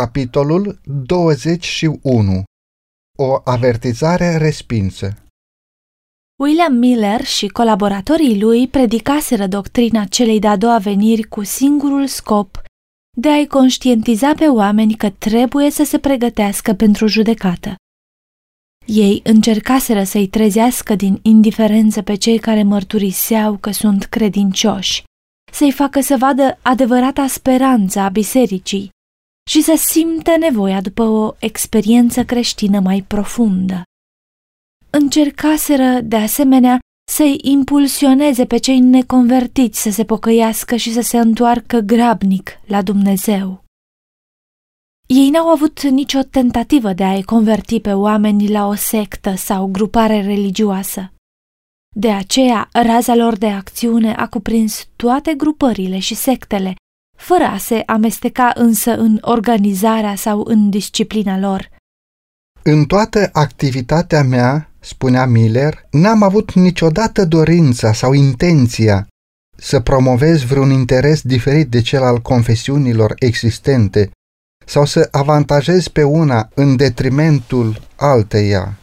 Capitolul 21 O avertizare respinsă William Miller și colaboratorii lui predicaseră doctrina celei de-a doua veniri cu singurul scop de a-i conștientiza pe oameni că trebuie să se pregătească pentru judecată. Ei încercaseră să-i trezească din indiferență pe cei care mărturiseau că sunt credincioși, să-i facă să vadă adevărata speranță a bisericii și să simtă nevoia după o experiență creștină mai profundă. Încercaseră, de asemenea, să-i impulsioneze pe cei neconvertiți să se pocăiască și să se întoarcă grabnic la Dumnezeu. Ei n-au avut nicio tentativă de a-i converti pe oameni la o sectă sau grupare religioasă. De aceea, raza lor de acțiune a cuprins toate grupările și sectele, fără a se amesteca însă în organizarea sau în disciplina lor. În toată activitatea mea, spunea Miller, n-am avut niciodată dorința sau intenția să promovez vreun interes diferit de cel al confesiunilor existente sau să avantajez pe una în detrimentul alteia.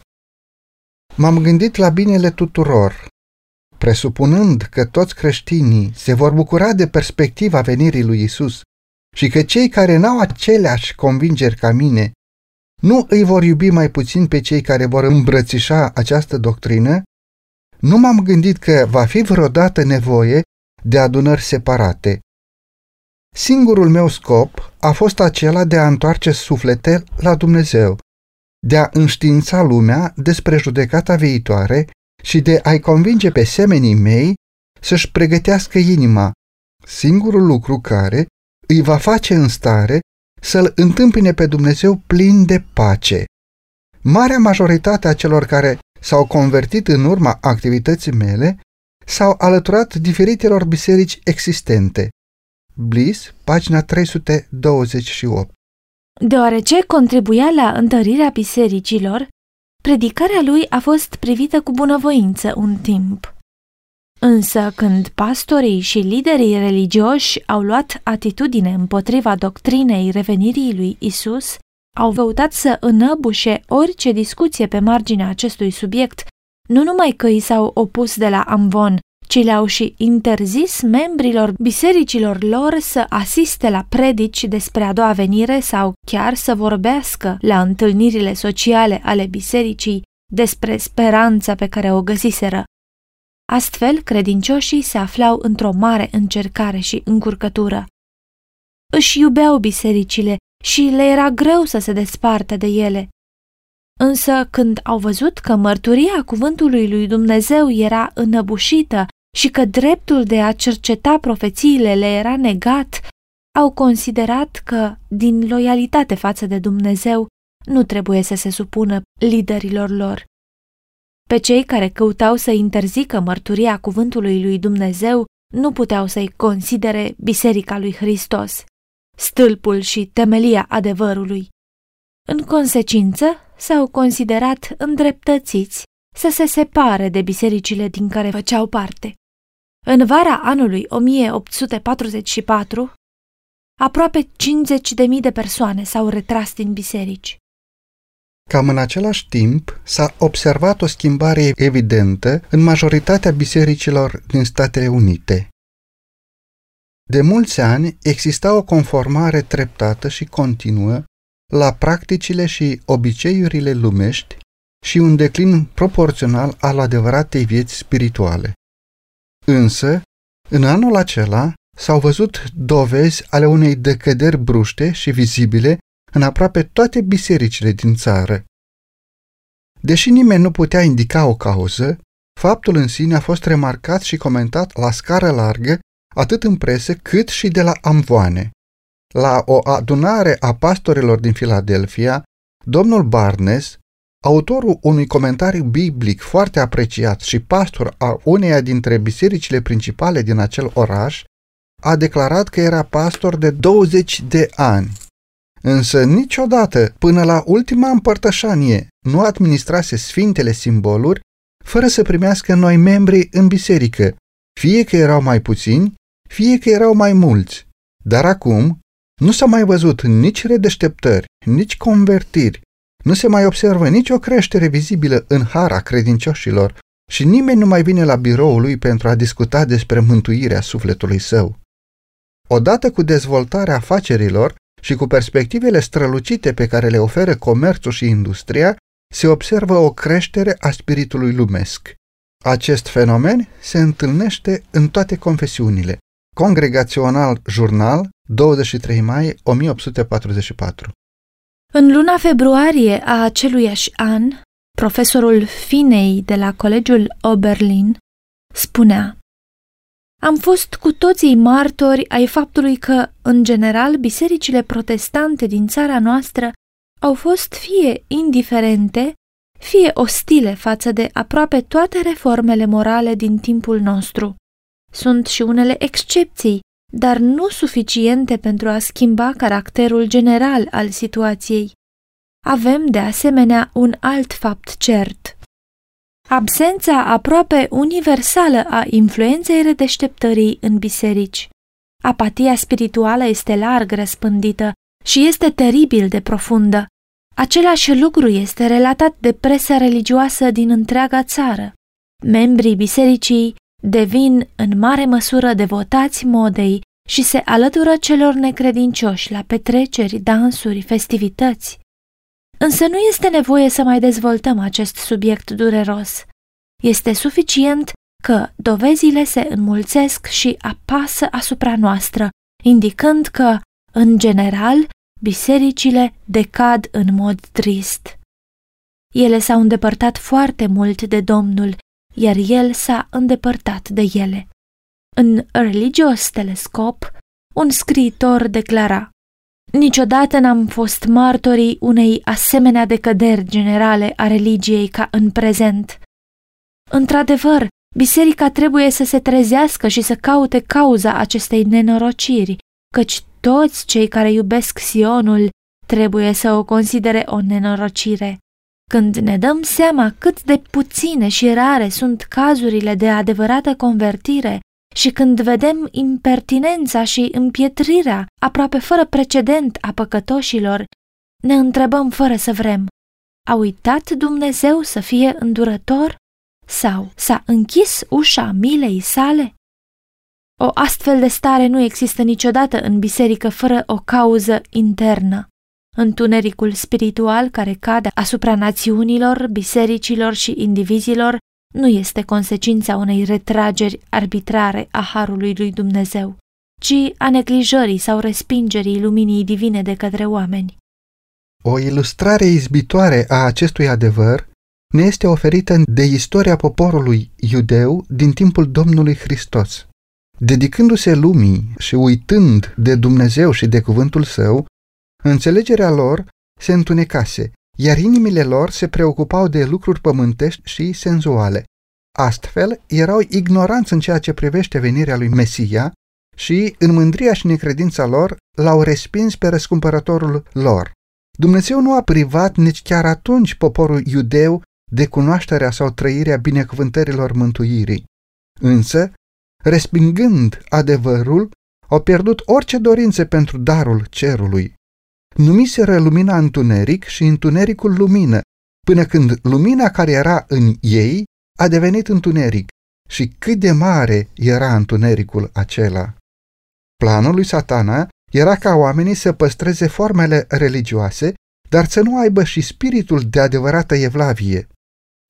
M-am gândit la binele tuturor, presupunând că toți creștinii se vor bucura de perspectiva venirii lui Isus și că cei care n-au aceleași convingeri ca mine nu îi vor iubi mai puțin pe cei care vor îmbrățișa această doctrină, nu m-am gândit că va fi vreodată nevoie de adunări separate. Singurul meu scop a fost acela de a întoarce suflete la Dumnezeu, de a înștiința lumea despre judecata viitoare și de a-i convinge pe semenii mei să-și pregătească inima, singurul lucru care îi va face în stare să-L întâmpine pe Dumnezeu plin de pace. Marea majoritate a celor care s-au convertit în urma activității mele s-au alăturat diferitelor biserici existente. Bliss, pagina 328 Deoarece contribuia la întărirea bisericilor, predicarea lui a fost privită cu bunăvoință un timp. Însă când pastorii și liderii religioși au luat atitudine împotriva doctrinei revenirii lui Isus, au căutat să înăbușe orice discuție pe marginea acestui subiect, nu numai că i s-au opus de la Amvon, ci le-au și interzis membrilor bisericilor lor să asiste la predici despre a doua venire sau chiar să vorbească la întâlnirile sociale ale bisericii despre speranța pe care o găsiseră. Astfel, credincioșii se aflau într-o mare încercare și încurcătură. Își iubeau bisericile și le era greu să se despartă de ele. Însă, când au văzut că mărturia cuvântului lui Dumnezeu era înăbușită și că dreptul de a cerceta profețiile le era negat, au considerat că, din loialitate față de Dumnezeu, nu trebuie să se supună liderilor lor. Pe cei care căutau să interzică mărturia cuvântului lui Dumnezeu nu puteau să-i considere Biserica lui Hristos, stâlpul și temelia adevărului. În consecință, s-au considerat îndreptățiți să se separe de bisericile din care făceau parte. În vara anului 1844, aproape 50.000 de persoane s-au retras din biserici. Cam în același timp s-a observat o schimbare evidentă în majoritatea bisericilor din Statele Unite. De mulți ani exista o conformare treptată și continuă la practicile și obiceiurile lumești și un declin proporțional al adevăratei vieți spirituale. Însă, în anul acela s-au văzut dovezi ale unei decăderi bruște și vizibile în aproape toate bisericile din țară. Deși nimeni nu putea indica o cauză, faptul în sine a fost remarcat și comentat la scară largă, atât în presă cât și de la amvoane. La o adunare a pastorilor din Filadelfia, domnul Barnes, autorul unui comentariu biblic foarte apreciat și pastor a uneia dintre bisericile principale din acel oraș, a declarat că era pastor de 20 de ani. Însă niciodată, până la ultima împărtășanie, nu administrase sfintele simboluri fără să primească noi membri în biserică, fie că erau mai puțini, fie că erau mai mulți. Dar acum, Nu s-a mai văzut nici redeșteptări, nici convertiri, nu se mai observă nicio creștere vizibilă în hara credincioșilor și nimeni nu mai vine la biroul lui pentru a discuta despre mântuirea sufletului său. Odată cu dezvoltarea afacerilor și cu perspectivele strălucite pe care le oferă comerțul și industria, se observă o creștere a spiritului lumesc. Acest fenomen se întâlnește în toate confesiunile. Congregațional Jurnal, 23 mai 1844 În luna februarie a aceluiași an, profesorul Finei de la Colegiul Oberlin spunea Am fost cu toții martori ai faptului că, în general, bisericile protestante din țara noastră au fost fie indiferente, fie ostile față de aproape toate reformele morale din timpul nostru. Sunt și unele excepții, dar nu suficiente pentru a schimba caracterul general al situației. Avem, de asemenea, un alt fapt cert. Absența aproape universală a influenței redeșteptării în biserici. Apatia spirituală este larg răspândită și este teribil de profundă. Același lucru este relatat de presa religioasă din întreaga țară. Membrii bisericii devin în mare măsură devotați modei și se alătură celor necredincioși la petreceri, dansuri, festivități. Însă nu este nevoie să mai dezvoltăm acest subiect dureros. Este suficient că dovezile se înmulțesc și apasă asupra noastră, indicând că, în general, bisericile decad în mod trist. Ele s-au îndepărtat foarte mult de Domnul, iar El s-a îndepărtat de ele. În Religious Telescope, un scriitor declara Niciodată n-am fost martorii unei asemenea decăderi generale a religiei ca în prezent. Într-adevăr, biserica trebuie să se trezească și să caute cauza acestei nenorociri, căci toți cei care iubesc Sionul trebuie să o considere o nenorocire. Când ne dăm seama cât de puține și rare sunt cazurile de adevărată convertire și când vedem impertinența și împietrirea aproape fără precedent a păcătoșilor, ne întrebăm fără să vrem, a uitat Dumnezeu să fie îndurător? Sau s-a închis ușa milei sale? O astfel de stare nu există niciodată în biserică fără o cauză internă. Întunericul spiritual care cade asupra națiunilor, bisericilor și indivizilor nu este consecința unei retrageri arbitrare a harului lui Dumnezeu, ci a neglijării sau respingerii luminii divine de către oameni. O ilustrare izbitoare a acestui adevăr ne este oferită de istoria poporului iudeu din timpul Domnului Hristos. Dedicându-se lumii și uitând de Dumnezeu și de cuvântul său, înțelegerea lor se întunecase, iar inimile lor se preocupau de lucruri pământești și senzuale. Astfel, erau ignoranți în ceea ce privește venirea lui Mesia și, în mândria și necredința lor, l-au respins pe răscumpărătorul lor. Dumnezeu nu a privat nici chiar atunci poporul iudeu de cunoașterea sau trăirea binecuvântărilor mântuirii. Însă, respingând adevărul, au pierdut orice dorințe pentru darul cerului. Numiseră lumina întuneric și întunericul lumină, până când lumina care era în ei a devenit întuneric și cât de mare era întunericul acela. Planul lui satana era ca oamenii să păstreze formele religioase, dar să nu aibă și spiritul de adevărată evlavie.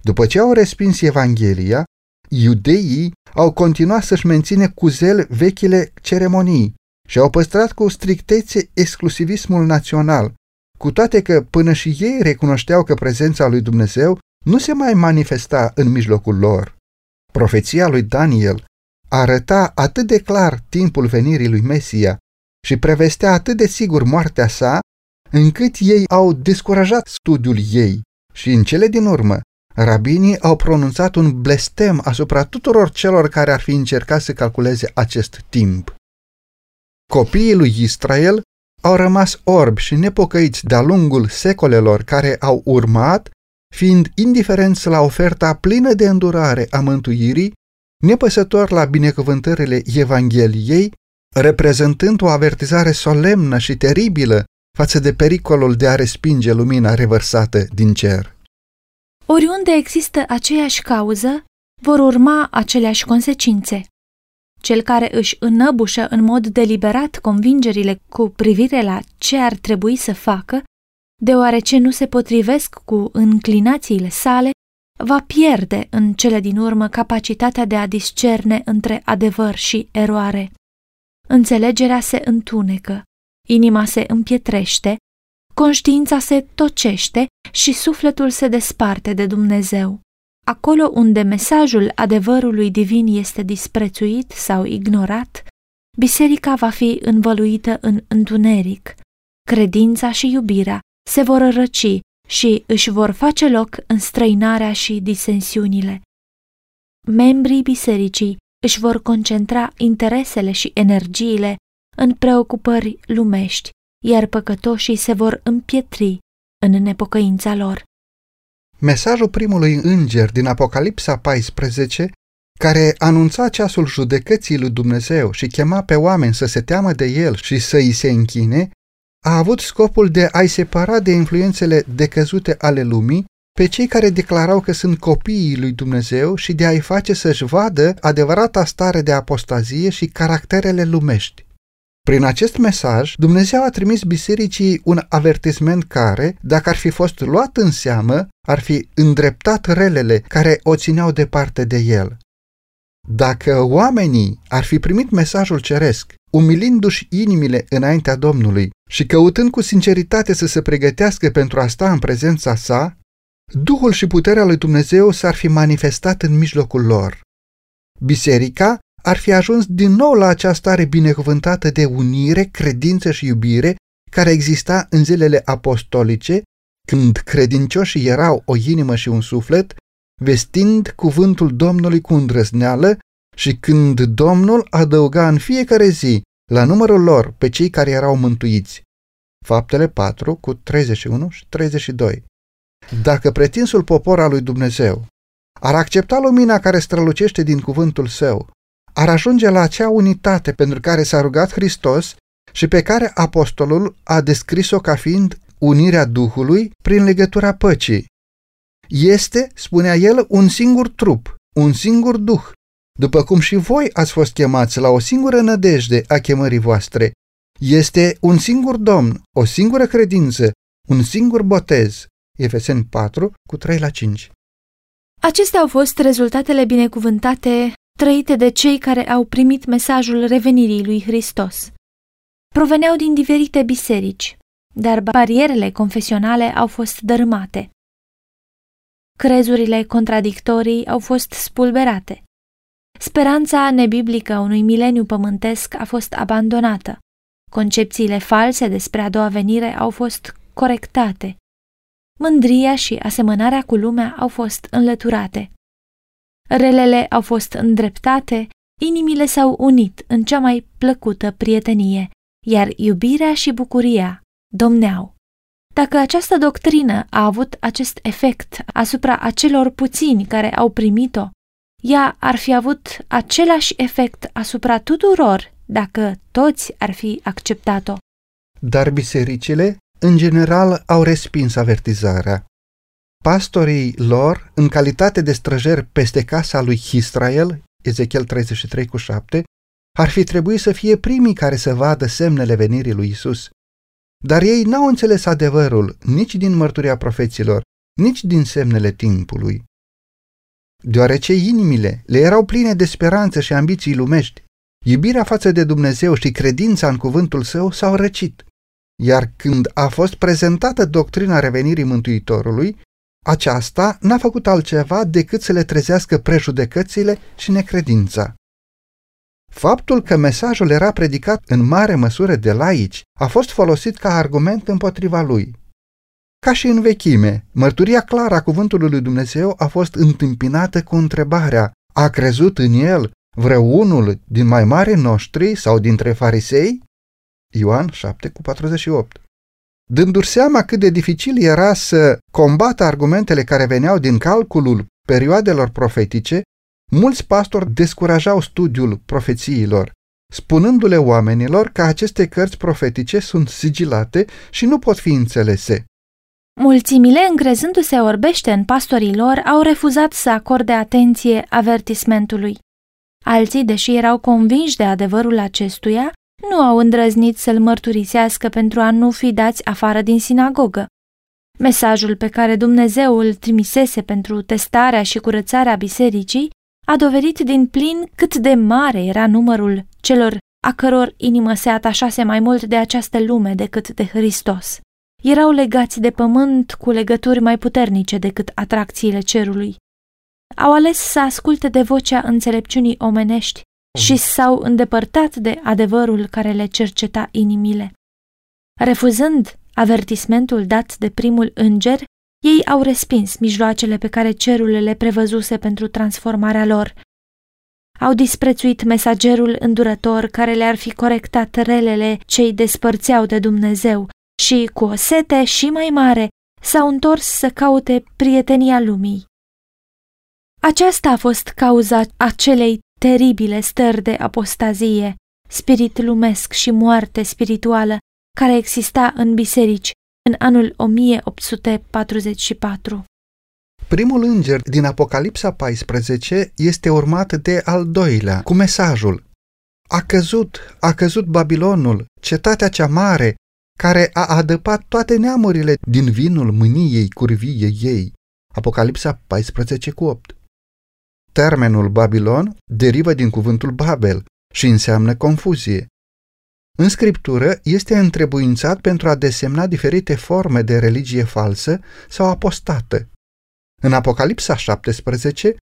După ce au respins Evanghelia, iudeii au continuat să-și menține cu zel vechile ceremonii și au păstrat cu strictețe exclusivismul național, cu toate că până și ei recunoșteau că prezența lui Dumnezeu nu se mai manifesta în mijlocul lor. Profeția lui Daniel arăta atât de clar timpul venirii lui Mesia și prevestea atât de sigur moartea sa, încât ei au descurajat studiul ei și în cele din urmă Rabinii au pronunțat un blestem asupra tuturor celor care ar fi încercat să calculeze acest timp. Copiii lui Israel au rămas orbi și nepocăiți de-a lungul secolelor care au urmat, fiind indiferenți la oferta plină de îndurare a mântuirii, nepăsător la binecuvântările Evangheliei reprezentând o avertizare solemnă și teribilă față de pericolul de a respinge lumina revărsată din cer. Oriunde există aceeași cauză, vor urma aceleași consecințe. Cel care își înăbușă în mod deliberat convingerile cu privire la ce ar trebui să facă, deoarece nu se potrivesc cu înclinațiile sale, va pierde în cele din urmă capacitatea de a discerne între adevăr și eroare. Înțelegerea se întunecă, inima se împietrește, conștiința se tocește și sufletul se desparte de Dumnezeu. Acolo unde mesajul adevărului divin este disprețuit sau ignorat, biserica va fi învăluită în întuneric. Credința și iubirea se vor răci și își vor face loc în străinarea și disensiunile. Membrii bisericii își vor concentra interesele și energiile în preocupări lumești, iar păcătoșii se vor împietri în nepocăința lor. Mesajul primului înger din Apocalipsa 14, care anunța ceasul judecății lui Dumnezeu și chema pe oameni să se teamă de el și să îi se închine, a avut scopul de a-i separa de influențele decăzute ale lumii pe cei care declarau că sunt copiii lui Dumnezeu și de a-i face să-și vadă adevărata stare de apostazie și caracterele lumești. Prin acest mesaj, Dumnezeu a trimis bisericii un avertisment care, dacă ar fi fost luat în seamă, ar fi îndreptat relele care o țineau departe de el. Dacă oamenii ar fi primit mesajul ceresc, umilindu-și inimile înaintea Domnului și căutând cu sinceritate să se pregătească pentru a sta în prezența sa, Duhul și puterea lui Dumnezeu s-ar fi manifestat în mijlocul lor. Biserica ar fi ajuns din nou la această stare binecuvântată de unire, credință și iubire care exista în zilele apostolice, când credincioșii erau o inimă și un suflet, vestind cuvântul Domnului cu îndrăzneală și când Domnul adăuga în fiecare zi la numărul lor pe cei care erau mântuiți. Faptele 4 cu 31 și 32. Dacă pretinsul popor al lui Dumnezeu ar accepta lumina care strălucește din cuvântul său, ar ajunge la acea unitate pentru care s-a rugat Hristos și pe care apostolul a descris-o ca fiind unirea Duhului prin legătura păcii. Este, spunea el, un singur trup, un singur Duh, după cum și voi ați fost chemați la o singură nădejde a chemării voastre. Este un singur Domn, o singură credință, un singur botez. Efeseni 4, cu 3 la 5. Acestea au fost rezultatele binecuvântate trăite de cei care au primit mesajul revenirii lui Hristos. Proveneau din diferite biserici, dar barierele confesionale au fost dărâmate. Crezurile contradictorii au fost spulberate. Speranța nebiblică a unui mileniu pământesc a fost abandonată. Concepțiile false despre a doua venire au fost corectate. Mândria și asemănarea cu lumea au fost înlăturate. Relele au fost îndreptate, inimile s-au unit în cea mai plăcută prietenie, iar iubirea și bucuria domneau. Dacă această doctrină a avut acest efect asupra acelor puțini care au primit-o, ea ar fi avut același efect asupra tuturor dacă toți ar fi acceptat-o. Dar bisericile, în general, au respins avertizarea. Pastorii lor, în calitate de străjeri peste casa lui Israel, Ezechiel 33 cu 7, ar fi trebuit să fie primii care să vadă semnele venirii lui Isus. Dar ei n-au înțeles adevărul nici din mărturia profeților, nici din semnele timpului. Deoarece inimile le erau pline de speranță și ambiții lumești, iubirea față de Dumnezeu și credința în cuvântul său s-au răcit. Iar când a fost prezentată doctrina revenirii Mântuitorului, aceasta n-a făcut altceva decât să le trezească prejudecățile și necredința. Faptul că mesajul era predicat în mare măsură de laici a fost folosit ca argument împotriva lui. Ca și în vechime, mărturia clară a cuvântului lui Dumnezeu a fost întâmpinată cu întrebarea A crezut în el vreunul din mai mari noștri sau dintre farisei? Ioan 7 cu 48 Dându-și seama cât de dificil era să combată argumentele care veneau din calculul perioadelor profetice, mulți pastori descurajau studiul profețiilor, spunându-le oamenilor că aceste cărți profetice sunt sigilate și nu pot fi înțelese. Mulțimile, încrezându-se orbește în pastorii lor, au refuzat să acorde atenție avertismentului. Alții, deși erau convinși de adevărul acestuia, nu au îndrăznit să-l mărturisească pentru a nu fi dați afară din sinagogă. Mesajul pe care Dumnezeu îl trimisese pentru testarea și curățarea bisericii a dovedit din plin cât de mare era numărul celor a căror inimă se atașase mai mult de această lume decât de Hristos. Erau legați de pământ cu legături mai puternice decât atracțiile cerului. Au ales să asculte de vocea înțelepciunii omenești și s-au îndepărtat de adevărul care le cerceta inimile. Refuzând avertismentul dat de primul înger, ei au respins mijloacele pe care cerul le prevăzuse pentru transformarea lor. Au disprețuit mesagerul îndurător care le-ar fi corectat relele ce îi despărțeau de Dumnezeu și, cu o sete și mai mare, s-au întors să caute prietenia lumii. Aceasta a fost cauza acelei teribile stări de apostazie, spirit lumesc și moarte spirituală care exista în biserici în anul 1844. Primul înger din Apocalipsa 14 este urmat de al doilea, cu mesajul A căzut, a căzut Babilonul, cetatea cea mare, care a adăpat toate neamurile din vinul mâniei curviei ei. Apocalipsa 14 cu 8. Termenul Babilon derivă din cuvântul Babel și înseamnă confuzie. În scriptură este întrebuințat pentru a desemna diferite forme de religie falsă sau apostată. În Apocalipsa 17,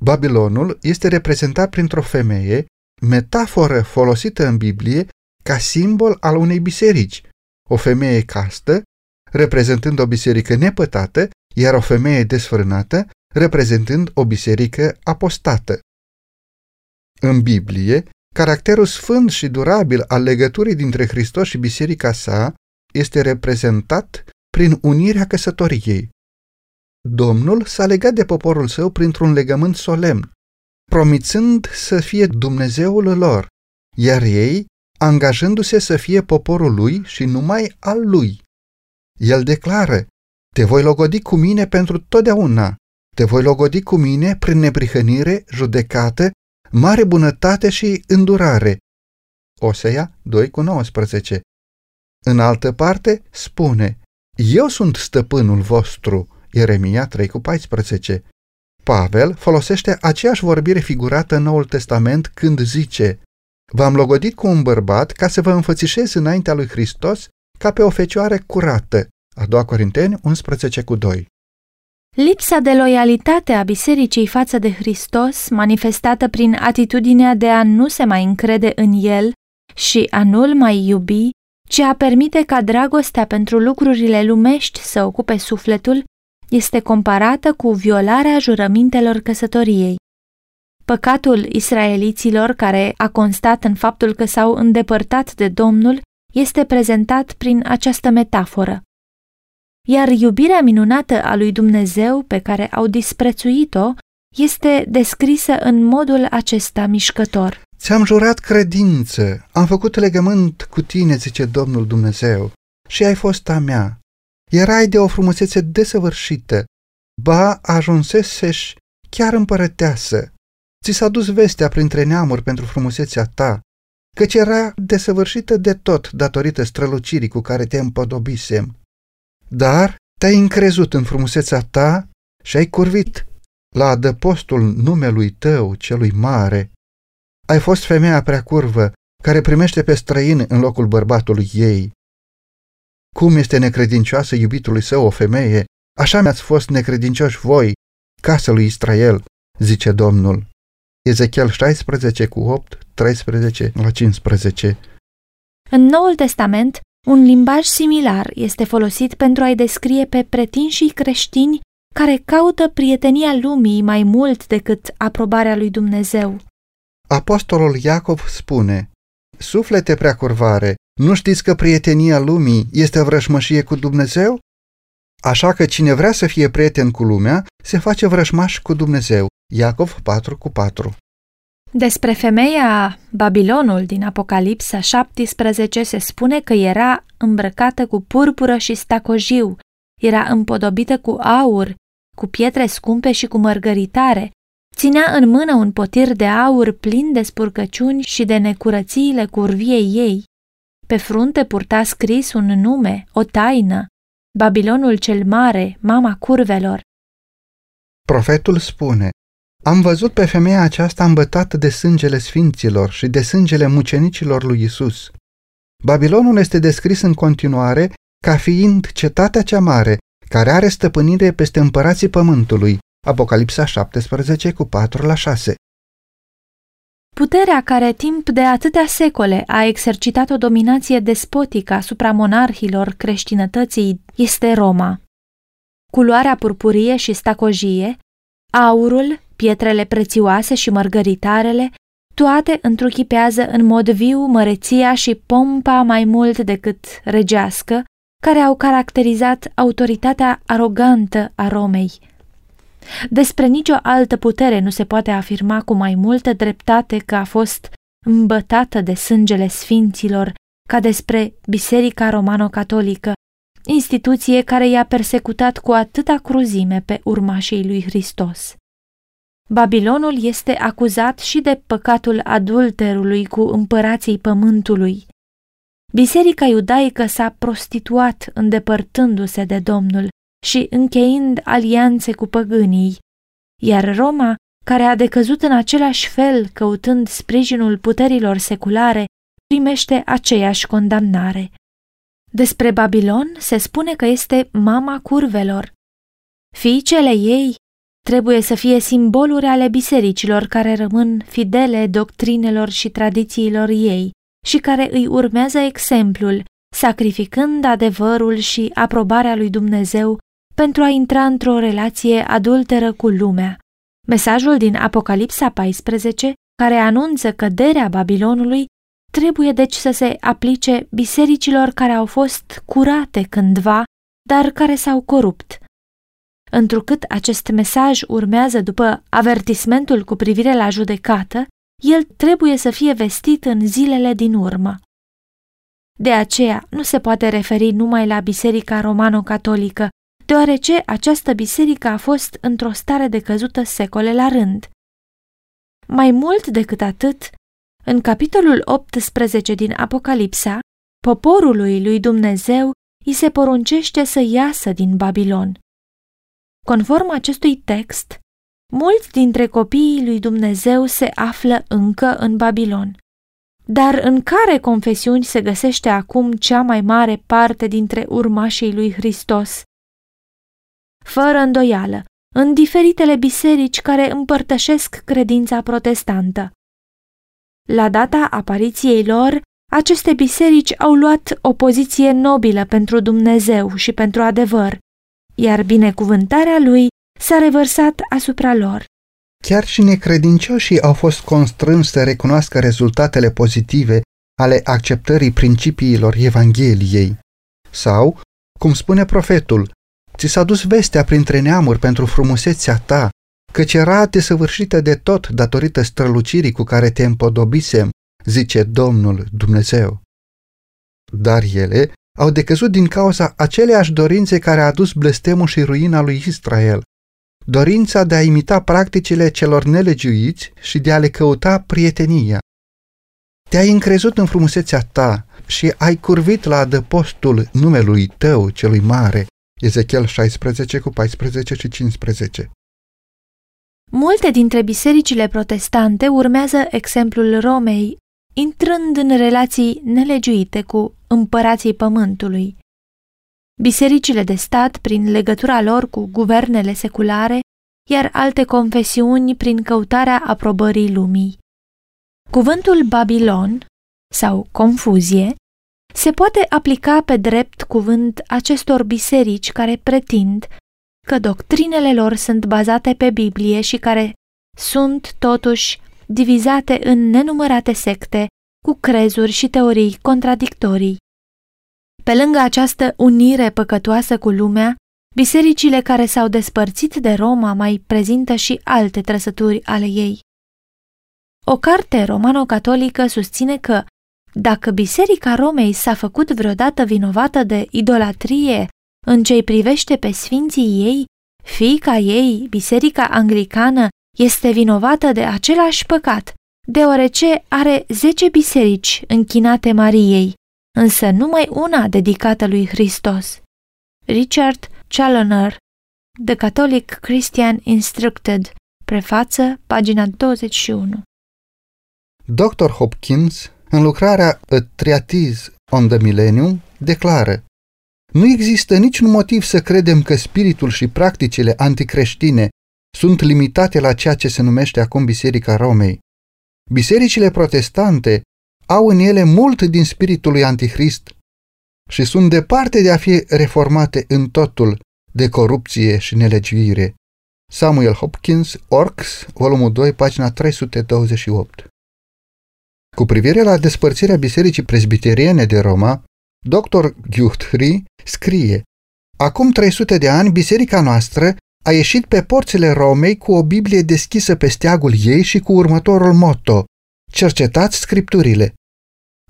Babilonul este reprezentat printr-o femeie, metaforă folosită în Biblie ca simbol al unei biserici, o femeie castă, reprezentând o biserică nepătată, iar o femeie desfrânată, reprezentând o biserică apostată. În Biblie, caracterul sfânt și durabil al legăturii dintre Hristos și biserica sa este reprezentat prin unirea căsătoriei. Domnul s-a legat de poporul său printr-un legământ solemn, promițând să fie Dumnezeul lor, iar ei angajându-se să fie poporul lui și numai al lui. El declară, te voi logodi cu mine pentru totdeauna, te voi logodi cu mine prin neprihănire, judecată, mare bunătate și îndurare. Osea 2 cu 19. În altă parte spune, Eu sunt stăpânul vostru, Ieremia 3 cu 14. Pavel folosește aceeași vorbire figurată în Noul Testament când zice, V-am logodit cu un bărbat ca să vă înfățișez înaintea lui Hristos ca pe o fecioară curată. A doua Corinteni 11 cu 2. Lipsa de loialitate a bisericii față de Hristos, manifestată prin atitudinea de a nu se mai încrede în El și a nu-L mai iubi, ci a permite ca dragostea pentru lucrurile lumești să ocupe sufletul, este comparată cu violarea jurămintelor căsătoriei. Păcatul israeliților, care a constat în faptul că s-au îndepărtat de Domnul, este prezentat prin această metaforă. Iar iubirea minunată a lui Dumnezeu, pe care au disprețuit-o, este descrisă în modul acesta mișcător. Ți-am jurat credință, am făcut legământ cu tine, zice Domnul Dumnezeu, și ai fost a mea. Erai de o frumusețe desăvârșită, ba ajunseseși chiar împărăteasă. Ți s-a dus vestea printre neamuri pentru frumusețea ta, căci era desăvârșită de tot datorită strălucirii cu care te împodobisem. Dar te-ai încrezut în frumusețea ta și ai curvit la adăpostul numelui tău celui mare. Ai fost femeia prea curvă care primește pe străin în locul bărbatului ei. Cum este necredincioasă iubitului său o femeie, așa mi-ați fost necredincioși voi, casă lui Israel, zice Domnul. Ezechiel 16 cu 8, 13 la 15. În Noul Testament, un limbaj similar este folosit pentru a-i descrie pe pretinșii creștini care caută prietenia lumii mai mult decât aprobarea lui Dumnezeu. Apostolul Iacov spune, Suflete preacurvare, nu știți că prietenia lumii este vrășmășie cu Dumnezeu? Așa că cine vrea să fie prieten cu lumea, se face vrășmaș cu Dumnezeu. Iacov 4 cu 4 Despre femeia Babilonul din Apocalipsa 17 se spune că era îmbrăcată cu purpură și stacojiu, era împodobită cu aur, cu pietre scumpe și cu mărgăritare, ținea în mână un potir de aur plin de spurcăciuni și de necurățiile curviei ei. Pe frunte purta scris un nume, o taină, Babilonul cel mare, mama curvelor. Profetul spune, am văzut pe femeia aceasta îmbătată de sângele sfinților și de sângele mucenicilor lui Isus. Babilonul este descris în continuare ca fiind cetatea cea mare, care are stăpânire peste împărații pământului, Apocalipsa 17 cu 4 la 6. Puterea care timp de atâtea secole a exercitat o dominație despotică asupra monarhilor creștinătății este Roma. Culoarea purpurie și stacojie, aurul, pietrele prețioase și mărgăritarele, toate întruchipează în mod viu măreția și pompa mai mult decât regească, care au caracterizat autoritatea arogantă a Romei. Despre nicio altă putere nu se poate afirma cu mai multă dreptate că a fost îmbătată de sângele sfinților ca despre Biserica Romano-Catolică, instituție care i-a persecutat cu atâta cruzime pe urmașii lui Hristos. Babilonul este acuzat și de păcatul adulterului cu împărații pământului. Biserica iudaică s-a prostituat îndepărtându-se de Domnul și încheind alianțe cu păgânii, iar Roma, care a decăzut în același fel căutând sprijinul puterilor seculare, primește aceeași condamnare. Despre Babilon se spune că este mama curvelor. Fiicele ei trebuie să fie simboluri ale bisericilor care rămân fidele doctrinelor și tradițiilor ei și care îi urmează exemplul, sacrificând adevărul și aprobarea lui Dumnezeu pentru a intra într-o relație adulteră cu lumea. Mesajul din Apocalipsa 14, care anunță căderea Babilonului, trebuie deci să se aplice bisericilor care au fost curate cândva, dar care s-au corupt. Întrucât acest mesaj urmează după avertismentul cu privire la judecată, el trebuie să fie vestit în zilele din urmă. De aceea nu se poate referi numai la Biserica Romano-Catolică, deoarece această biserică a fost într-o stare de căzută secole la rând. Mai mult decât atât, în capitolul 18 din Apocalipsa, poporului lui Dumnezeu îi se poruncește să iasă din Babilon. Conform acestui text, mulți dintre copiii lui Dumnezeu se află încă în Babilon. Dar în care confesiuni se găsește acum cea mai mare parte dintre urmașii lui Hristos? Fără îndoială, în diferitele biserici care împărtășesc credința protestantă. La data apariției lor, aceste biserici au luat o poziție nobilă pentru Dumnezeu și pentru adevăr, iar binecuvântarea lui s-a revărsat asupra lor. Chiar și necredincioșii au fost constrânși să recunoască rezultatele pozitive ale acceptării principiilor Evangheliei. Sau, cum spune profetul, ți s-a dus vestea printre neamuri pentru frumusețea ta, căci era desăvârșită de tot datorită strălucirii cu care te împodobisem, zice Domnul Dumnezeu. Dar ele au decăzut din cauza aceleași dorințe care a adus blestemul și ruina lui Israel, dorința de a imita practicile celor nelegiuiți și de a le căuta prietenia. Te-ai încrezut în frumusețea ta și ai curvit la adăpostul numelui tău celui mare, Ezechiel 16 cu 14 și 15. Multe dintre bisericile protestante urmează exemplul Romei, intrând în relații nelegiuite cu împărații pământului. Bisericile de stat, prin legătura lor cu guvernele seculare, iar alte confesiuni prin căutarea aprobării lumii. Cuvântul Babilon sau confuzie se poate aplica pe drept cuvânt acestor biserici care pretind că doctrinele lor sunt bazate pe Biblie și care sunt, totuși, divizate în nenumărate secte cu crezuri și teorii contradictorii. Pe lângă această unire păcătoasă cu lumea, bisericile care s-au despărțit de Roma mai prezintă și alte trăsături ale ei. O carte romano-catolică susține că dacă Biserica Romei s-a făcut vreodată vinovată de idolatrie în ce privește pe sfinții ei, fiica ei, Biserica Anglicană, este vinovată de același păcat, deoarece are zece biserici închinate Mariei, însă numai una dedicată lui Hristos. Richard Challoner, The Catholic Christian Instructed, prefață, pagina 21. Dr. Hopkins, în lucrarea A Treatise on the Millennium, declară Nu există niciun motiv să credem că spiritul și practicile anticreștine sunt limitate la ceea ce se numește acum Biserica Romei. Bisericile protestante au în ele mult din spiritul lui Antichrist și sunt departe de a fi reformate în totul de corupție și nelegiuire. Samuel Hopkins, Orks, volumul 2, pagina 328. Cu privire la despărțirea Bisericii Presbiteriene de Roma, dr. Guthrie scrie Acum 300 de ani, biserica noastră a ieșit pe porțile Romei cu o Biblie deschisă pe steagul ei și cu următorul motto Cercetați scripturile.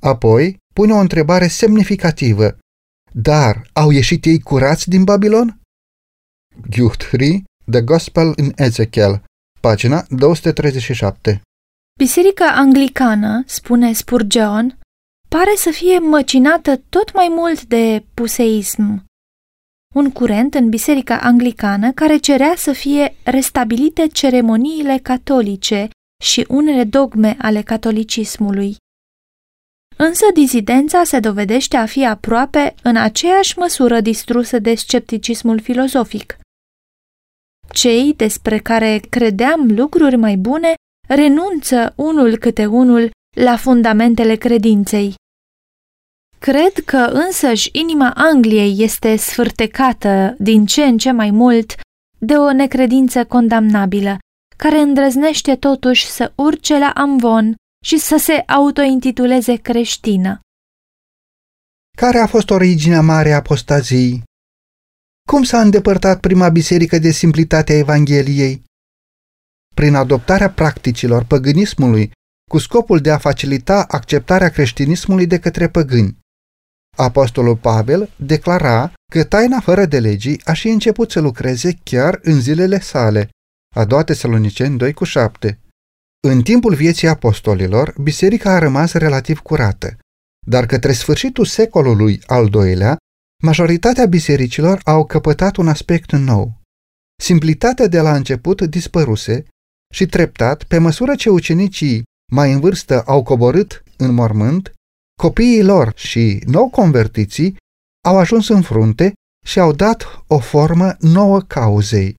Apoi pune o întrebare semnificativă. Dar au ieșit ei curați din Babilon? Guthrie, The Gospel in Ezekiel, pagina 237. Biserica anglicană, spune Spurgeon, pare să fie măcinată tot mai mult de puseism, un curent în biserica anglicană care cerea să fie restabilite ceremoniile catolice și unele dogme ale catolicismului. Însă dizidența se dovedește a fi aproape în aceeași măsură distrusă de scepticismul filozofic. Cei despre care credeam lucruri mai bune renunță unul câte unul la fundamentele credinței. Cred că însăși inima Angliei este sfârtecată din ce în ce mai mult de o necredință condamnabilă, care îndrăznește totuși să urce la amvon și să se autointituleze creștină. Care a fost originea mare a apostaziei? Cum s-a îndepărtat prima biserică de simplitatea Evangheliei? Prin adoptarea practicilor păgânismului cu scopul de a facilita acceptarea creștinismului de către păgâni. Apostolul Pavel declara că taina fără de legii a și început să lucreze chiar în zilele sale, a doua Tesaloniceni 2 cu 7. În timpul vieții apostolilor, biserica a rămas relativ curată, dar către sfârșitul secolului al doilea, majoritatea bisericilor au căpătat un aspect nou. Simplitatea de la început dispăruse și treptat, pe măsură ce ucenicii mai în vârstă au coborât în mormânt, copiii lor și nou convertiții au ajuns în frunte și au dat o formă nouă cauzei.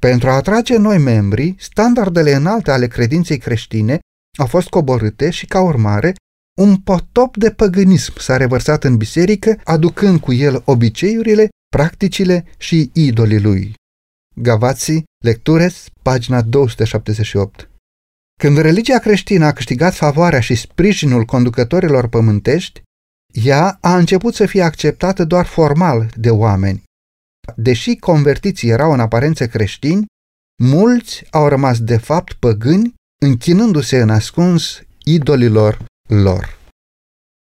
Pentru a atrage noi membri, standardele înalte ale credinței creștine au fost coborâte și, ca urmare, un potop de păgânism s-a revărsat în biserică, aducând cu el obiceiurile, practicile și idolii lui. Gavații, Lectures, pagina 278 Când religia creștină a câștigat favoarea și sprijinul conducătorilor pământești, ea a început să fie acceptată doar formal de oameni. Deși convertiții erau în aparență creștini, mulți au rămas de fapt păgâni, închinându-se în ascuns idolilor lor.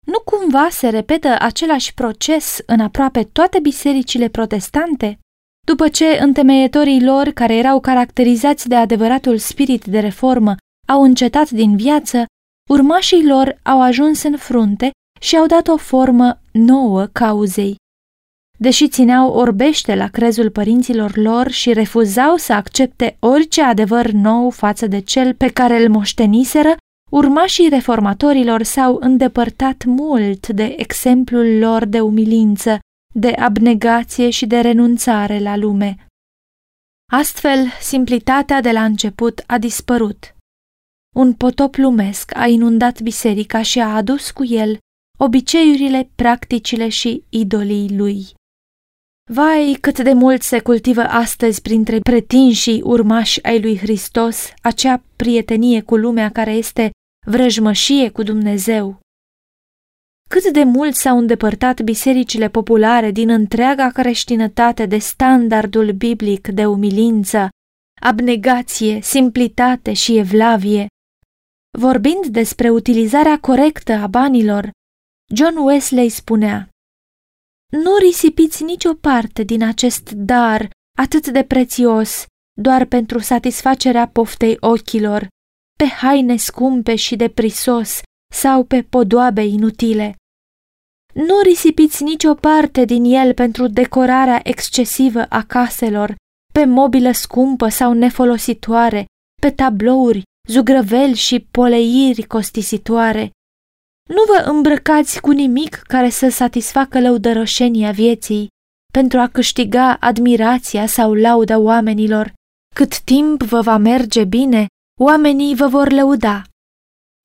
Nu cumva se repetă același proces în aproape toate bisericile protestante? După ce întemeietorii lor, care erau caracterizați de adevăratul spirit de reformă, au încetat din viață, urmașii lor au ajuns în frunte și au dat o formă nouă cauzei. Deși țineau orbește la crezul părinților lor și refuzau să accepte orice adevăr nou față de cel pe care îl moșteniseră, urmașii reformatorilor s-au îndepărtat mult de exemplul lor de umilință, de abnegație și de renunțare la lume. Astfel, simplitatea de la început a dispărut. Un potop lumesc a inundat biserica și a adus cu el obiceiurile, practicile și idolii lui. Vai, cât de mult se cultivă astăzi printre pretinșii urmași ai lui Hristos acea prietenie cu lumea care este vrăjmășie cu Dumnezeu. Cât de mult s-au îndepărtat bisericile populare din întreaga creștinătate de standardul biblic de umilință, abnegație, simplitate și evlavie. Vorbind despre utilizarea corectă a banilor, John Wesley spunea Nu risipiți nicio parte din acest dar atât de prețios doar pentru satisfacerea poftei ochilor, pe haine scumpe și de prisos sau pe podoabe inutile. Nu risipiți nicio parte din el pentru decorarea excesivă a caselor, pe mobilă scumpă sau nefolositoare, pe tablouri, zugrăveli și poleiri costisitoare. Nu vă îmbrăcați cu nimic care să satisfacă lăudărășenia vieții, pentru a câștiga admirația sau lauda oamenilor. Cât timp vă va merge bine, oamenii vă vor lăuda.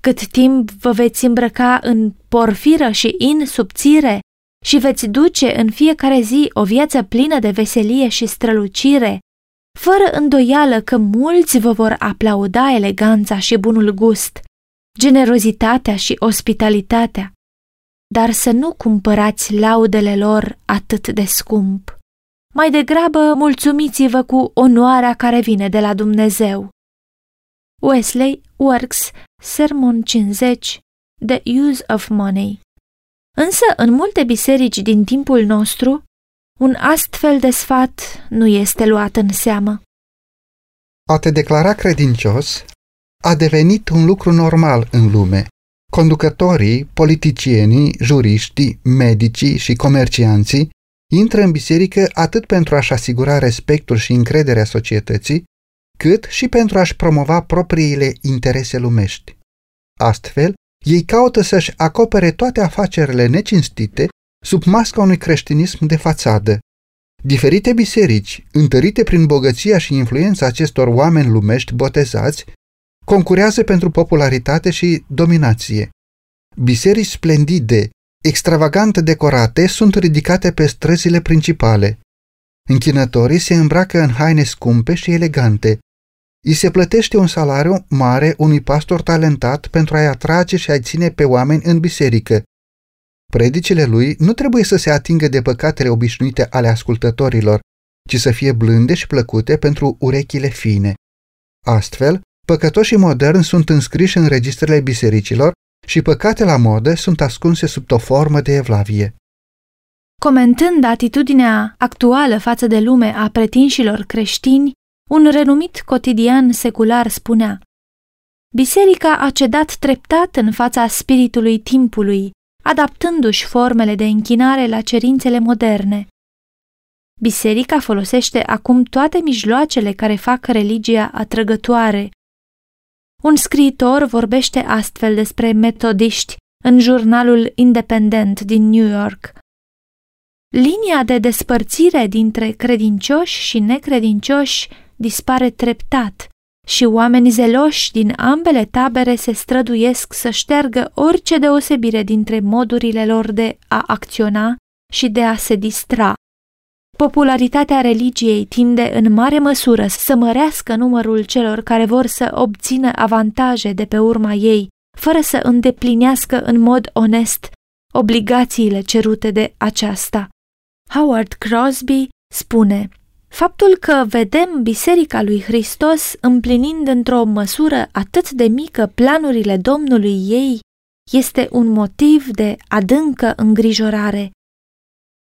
Cât timp vă veți îmbrăca în porfiră și in subțire și veți duce în fiecare zi o viață plină de veselie și strălucire, fără îndoială că mulți vă vor aplauda eleganța și bunul gust, generozitatea și ospitalitatea, dar să nu cumpărați laudele lor atât de scump. Mai degrabă mulțumiți-vă cu onoarea care vine de la Dumnezeu. Wesley Works, Sermon 50, The Use of Money Însă, în multe biserici din timpul nostru, un astfel de sfat nu este luat în seamă. A te declara credincios a devenit un lucru normal în lume. Conducătorii, politicienii, juriștii, medicii și comercianții intră în biserică atât pentru a-și asigura respectul și încrederea societății, cât și pentru a-și promova propriile interese lumești. Astfel, ei caută să-și acopere toate afacerile necinstite sub masca unui creștinism de fațadă. Diferite biserici, întărite prin bogăția și influența acestor oameni lumești botezați, concurează pentru popularitate și dominație. Biserici splendide, extravagant decorate, sunt ridicate pe străzile principale. Închinătorii se îmbracă în haine scumpe și elegante. Îi se plătește un salariu mare unui pastor talentat pentru a-i atrage și a-i ține pe oameni în biserică. Predicile lui nu trebuie să se atingă de păcatele obișnuite ale ascultătorilor, ci să fie blânde și plăcute pentru urechile fine. Astfel, păcătoșii moderni sunt înscriși în registrele bisericilor și păcate la modă sunt ascunse sub o formă de evlavie. Comentând atitudinea actuală față de lume a pretinșilor creștini, un renumit cotidian secular spunea Biserica a cedat treptat în fața spiritului timpului, adaptându-și formele de închinare la cerințele moderne. Biserica folosește acum toate mijloacele care fac religia atrăgătoare. Un scriitor vorbește astfel despre metodiști în jurnalul independent din New York. Linia de despărțire dintre credincioși și necredincioși dispare treptat și oameni zeloși din ambele tabere se străduiesc să șteargă orice deosebire dintre modurile lor de a acționa și de a se distra. Popularitatea religiei tinde în mare măsură să mărească numărul celor care vor să obțină avantaje de pe urma ei, fără să îndeplinească în mod onest obligațiile cerute de aceasta. Howard Crosby spune Faptul că vedem Biserica lui Hristos împlinind într-o măsură atât de mică planurile Domnului ei este un motiv de adâncă îngrijorare.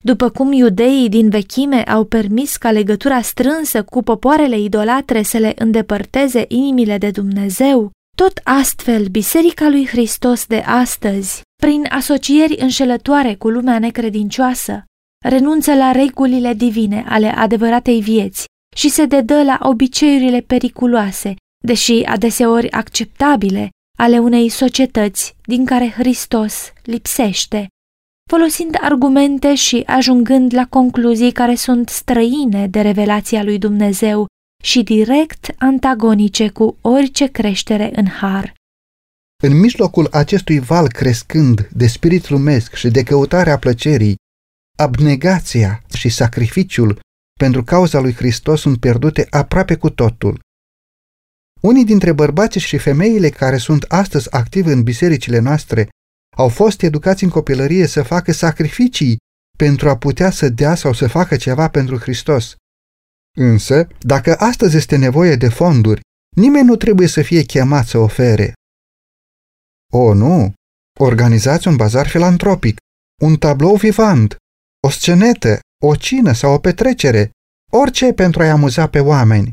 După cum iudeii din vechime au permis ca legătura strânsă cu popoarele idolatre să le îndepărteze inimile de Dumnezeu, tot astfel Biserica lui Hristos de astăzi, prin asocieri înșelătoare cu lumea necredincioasă, renunță la regulile divine ale adevăratei vieți și se dedă la obiceiurile periculoase, deși adeseori acceptabile, ale unei societăți din care Hristos lipsește, folosind argumente și ajungând la concluzii care sunt străine de revelația lui Dumnezeu și direct antagonice cu orice creștere în har. În mijlocul acestui val crescând de spirit lumesc și de căutarea plăcerii, abnegația și sacrificiul pentru cauza lui Hristos sunt pierdute aproape cu totul. Unii dintre bărbații și femeile care sunt astăzi activi în bisericile noastre au fost educați în copilărie să facă sacrificii pentru a putea să dea sau să facă ceva pentru Hristos. Însă, dacă astăzi este nevoie de fonduri, nimeni nu trebuie să fie chemat să ofere. O, nu! Organizați un bazar filantropic, un tablou vivant, o scenetă, o cină sau o petrecere, orice pentru a-i amuza pe oameni.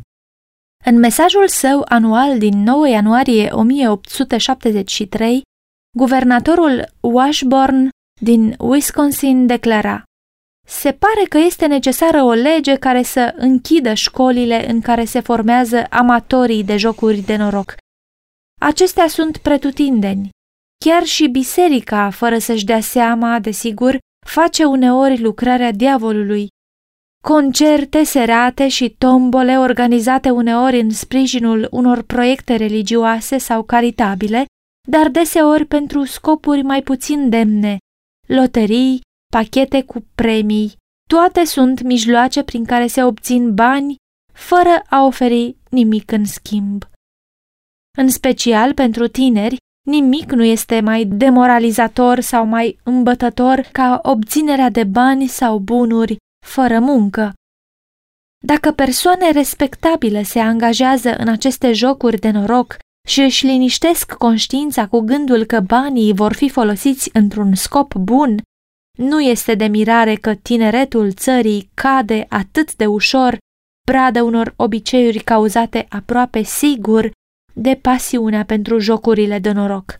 În mesajul său anual din 9 ianuarie 1873, guvernatorul Washburn din Wisconsin declara Se pare că este necesară o lege care să închidă școlile în care se formează amatorii de jocuri de noroc. Acestea sunt pretutindeni. Chiar și biserica, fără să-și dea seama, desigur, face uneori lucrarea diavolului. Concerte serate și tombole organizate uneori în sprijinul unor proiecte religioase sau caritabile, dar deseori pentru scopuri mai puțin demne, loterii, pachete cu premii, toate sunt mijloace prin care se obțin bani fără a oferi nimic în schimb. În special pentru tineri, nimic nu este mai demoralizator sau mai îmbătător ca obținerea de bani sau bunuri fără muncă. Dacă persoane respectabile se angajează în aceste jocuri de noroc și își liniștesc conștiința cu gândul că banii vor fi folosiți într-un scop bun, nu este de mirare că tineretul țării cade atât de ușor pradă unor obiceiuri cauzate aproape sigur de pasiunea pentru jocurile de noroc.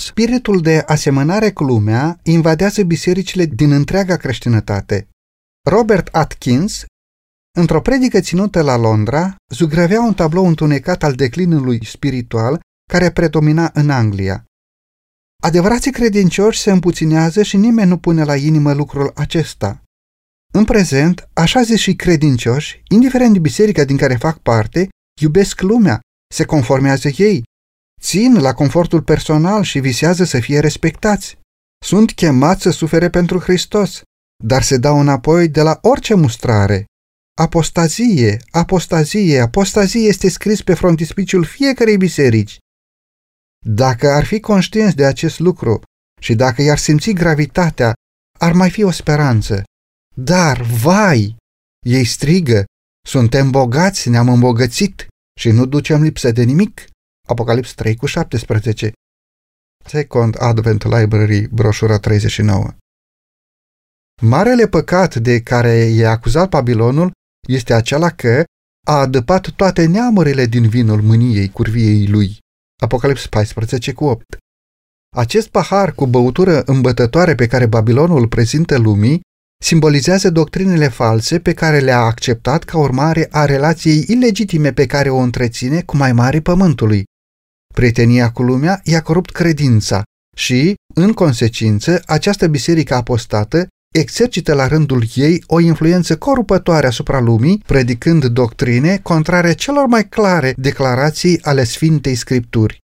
Spiritul de asemănare cu lumea invadează bisericile din întreaga creștinătate. Robert Atkins, într-o predică ținută la Londra, zugrăvea un tablou întunecat al declinului spiritual care predomina în Anglia. Adevărații credincioși se împuținează și nimeni nu pune la inimă lucrul acesta. În prezent, așa zis și credincioși, indiferent de biserica din care fac parte, iubesc lumea, se conformează ei, țin la confortul personal și visează să fie respectați. Sunt chemați să sufere pentru Hristos, dar se dau înapoi de la orice mustrare. Apostazie, apostazie, apostazie este scris pe frontispiciul fiecarei biserici. Dacă ar fi conștienți de acest lucru și dacă i-ar simți gravitatea, ar mai fi o speranță. Dar, vai! Ei strigă, suntem bogați, ne-am îmbogățit și nu ducem lipsă de nimic. Apocalips 3 cu 17. Second Advent Library, broșura 39. Marele păcat de care e acuzat Babilonul este acela că a adăpat toate neamurile din vinul mâniei curviei lui. Apocalips 14 cu 8. Acest pahar cu băutură îmbătătoare pe care Babilonul îl prezintă lumii simbolizează doctrinele false pe care le-a acceptat ca urmare a relației ilegitime pe care o întreține cu mai mari pământului. Prietenia cu lumea i-a corupt credința și, în consecință, această biserică apostată exercită la rândul ei o influență corupătoare asupra lumii, predicând doctrine contrare celor mai clare declarații ale Sfintei Scripturi.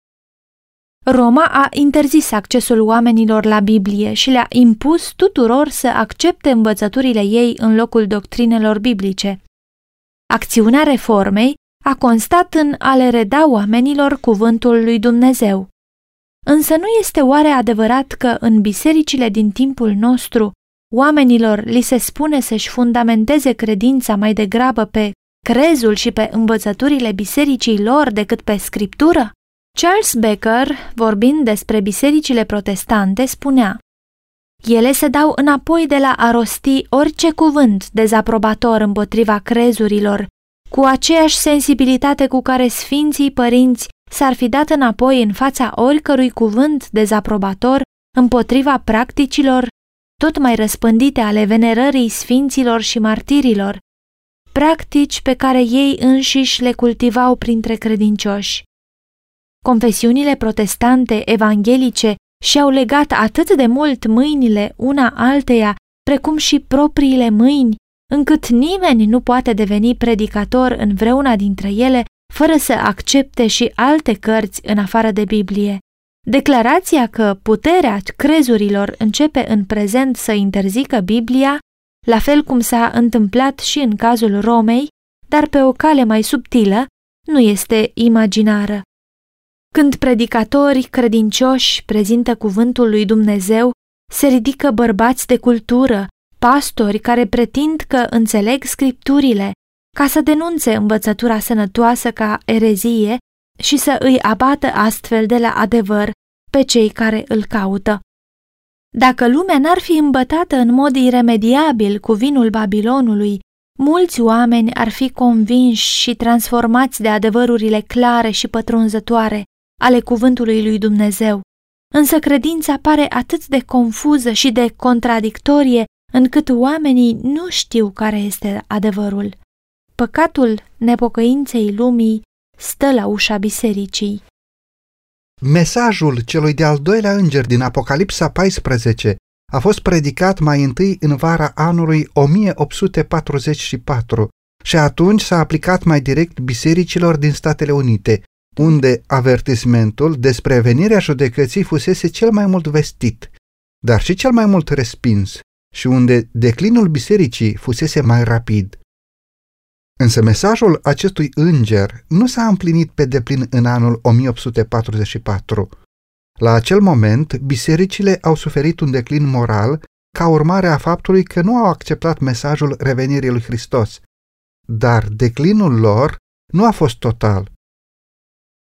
Roma a interzis accesul oamenilor la Biblie și le-a impus tuturor să accepte învățăturile ei în locul doctrinelor biblice. Acțiunea reformei a constat în a le reda oamenilor cuvântul lui Dumnezeu. Însă nu este oare adevărat că în bisericile din timpul nostru oamenilor li se spune să-și fundamenteze credința mai degrabă pe crezul și pe învățăturile bisericii lor decât pe scriptură? Charles Becker, vorbind despre bisericile protestante, spunea Ele se dau înapoi de la a rosti orice cuvânt dezaprobator împotriva crezurilor, cu aceeași sensibilitate cu care sfinții părinți s-ar fi dat înapoi în fața oricărui cuvânt dezaprobator împotriva practicilor tot mai răspândite ale venerării sfinților și martirilor, practici pe care ei înșiși le cultivau printre credincioși. Confesiunile protestante evanghelice și-au legat atât de mult mâinile una alteia, precum și propriile mâini, încât nimeni nu poate deveni predicator în vreuna dintre ele fără să accepte și alte cărți în afară de Biblie. Declarația că puterea crezurilor începe în prezent să interzică Biblia, la fel cum s-a întâmplat și în cazul Romei, dar pe o cale mai subtilă, nu este imaginară. Când predicatori credincioși prezintă cuvântul lui Dumnezeu, se ridică bărbați de cultură, pastori care pretind că înțeleg scripturile, ca să denunțe învățătura sănătoasă ca erezie și să îi abată astfel de la adevăr pe cei care îl caută. Dacă lumea n-ar fi îmbătată în mod iremediabil cu vinul Babilonului, mulți oameni ar fi convinși și transformați de adevărurile clare și pătrunzătoare ale cuvântului lui Dumnezeu. Însă credința pare atât de confuză și de contradictorie încât oamenii nu știu care este adevărul. Păcatul nepocăinței lumii stă la ușa bisericii. Mesajul celui de-al doilea înger din Apocalipsa 14 a fost predicat mai întâi în vara anului 1844 și atunci s-a aplicat mai direct bisericilor din Statele Unite, unde avertismentul despre venirea judecății fusese cel mai mult vestit, dar și cel mai mult respins și unde declinul bisericii fusese mai rapid. Însă mesajul acestui înger nu s-a împlinit pe deplin în anul 1844. La acel moment, bisericile au suferit un declin moral ca urmare a faptului că nu au acceptat mesajul revenirii lui Hristos. Dar declinul lor nu a fost total.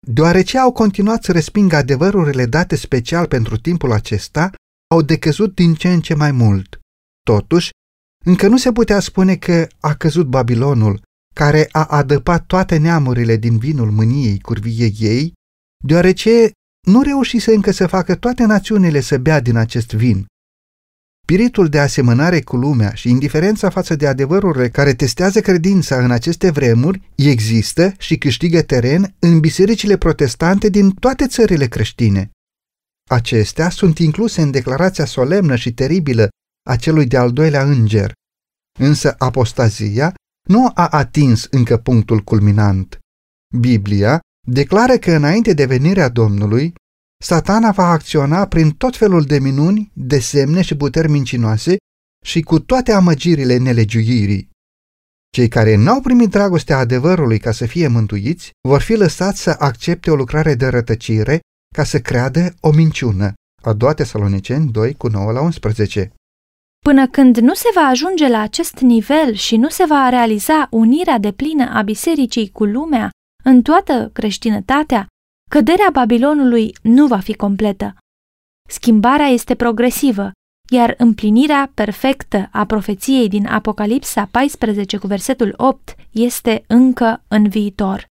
Deoarece au continuat să respingă adevărurile date special pentru timpul acesta, au decăzut din ce în ce mai mult. Totuși, încă nu se putea spune că a căzut Babilonul, care a adăpat toate neamurile din vinul mâniei curviei ei, deoarece nu reușise încă să facă toate națiunile să bea din acest vin. Spiritul de asemănare cu lumea și indiferența față de adevărurile care testează credința în aceste vremuri există și câștigă teren în bisericile protestante din toate țările creștine. Acestea sunt incluse în declarația solemnă și teribilă a celui de-al doilea înger. Însă apostazia nu a atins încă punctul culminant. Biblia declară că înainte de venirea Domnului, satana va acționa prin tot felul de minuni, de semne și puteri mincinoase și cu toate amăgirile nelegiuirii. Cei care n-au primit dragostea adevărului ca să fie mântuiți vor fi lăsați să accepte o lucrare de rătăcire ca să creadă o minciună. A doua Tesaloniceni 2 cu 9 la 11. Până când nu se va ajunge la acest nivel și nu se va realiza unirea de plină a bisericii cu lumea în toată creștinătatea, căderea Babilonului nu va fi completă. Schimbarea este progresivă, iar împlinirea perfectă a profeției din Apocalipsa 14 cu versetul 8 este încă în viitor.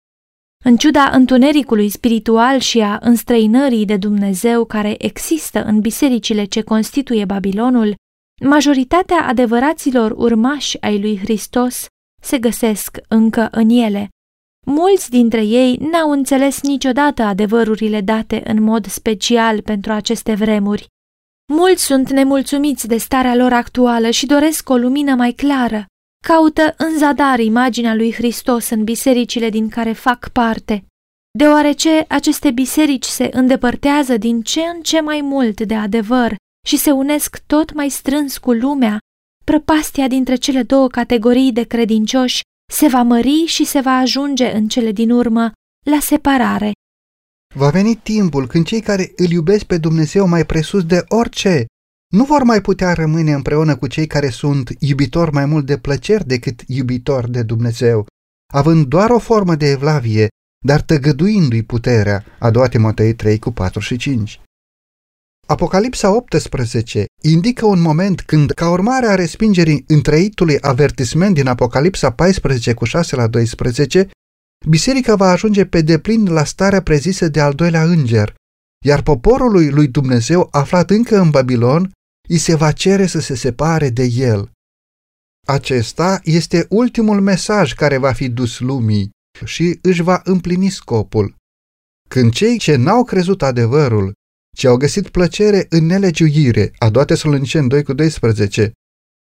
În ciuda întunericului spiritual și a înstrăinării de Dumnezeu care există în bisericile ce constituie Babilonul, Majoritatea adevăraților urmași ai lui Hristos se găsesc încă în ele. Mulți dintre ei n-au înțeles niciodată adevărurile date în mod special pentru aceste vremuri. Mulți sunt nemulțumiți de starea lor actuală și doresc o lumină mai clară. Caută în zadar imaginea lui Hristos în bisericile din care fac parte. Deoarece aceste biserici se îndepărtează din ce în ce mai mult de adevăr și se unesc tot mai strâns cu lumea, prăpastia dintre cele două categorii de credincioși se va mări și se va ajunge în cele din urmă la separare. Va veni timpul când cei care îl iubesc pe Dumnezeu mai presus de orice nu vor mai putea rămâne împreună cu cei care sunt iubitori mai mult de plăceri decât iubitori de Dumnezeu, având doar o formă de evlavie, dar tăgăduindu-i puterea, a doua Timotei 3 cu 4 și 5. Apocalipsa 18 indică un moment când, ca urmare a respingerii întreitului avertisment din Apocalipsa 14 cu 6 la 12, biserica va ajunge pe deplin la starea prezisă de al doilea înger, iar poporului lui Dumnezeu aflat încă în Babilon îi se va cere să se separe de el. Acesta este ultimul mesaj care va fi dus lumii și își va împlini scopul. Când cei ce n-au crezut adevărul ci au găsit plăcere în nelegiuire, a doua Tesaloniceni 2 cu 12,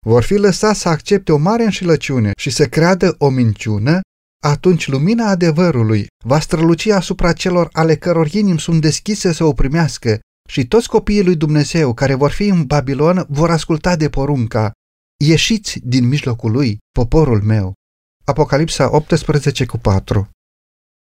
vor fi lăsați să accepte o mare înșelăciune și să creadă o minciună, atunci lumina adevărului va străluci asupra celor ale căror inimi sunt deschise să o primească și toți copiii lui Dumnezeu care vor fi în Babilon vor asculta de porunca, ieșiți din mijlocul lui, poporul meu. Apocalipsa 18 cu 4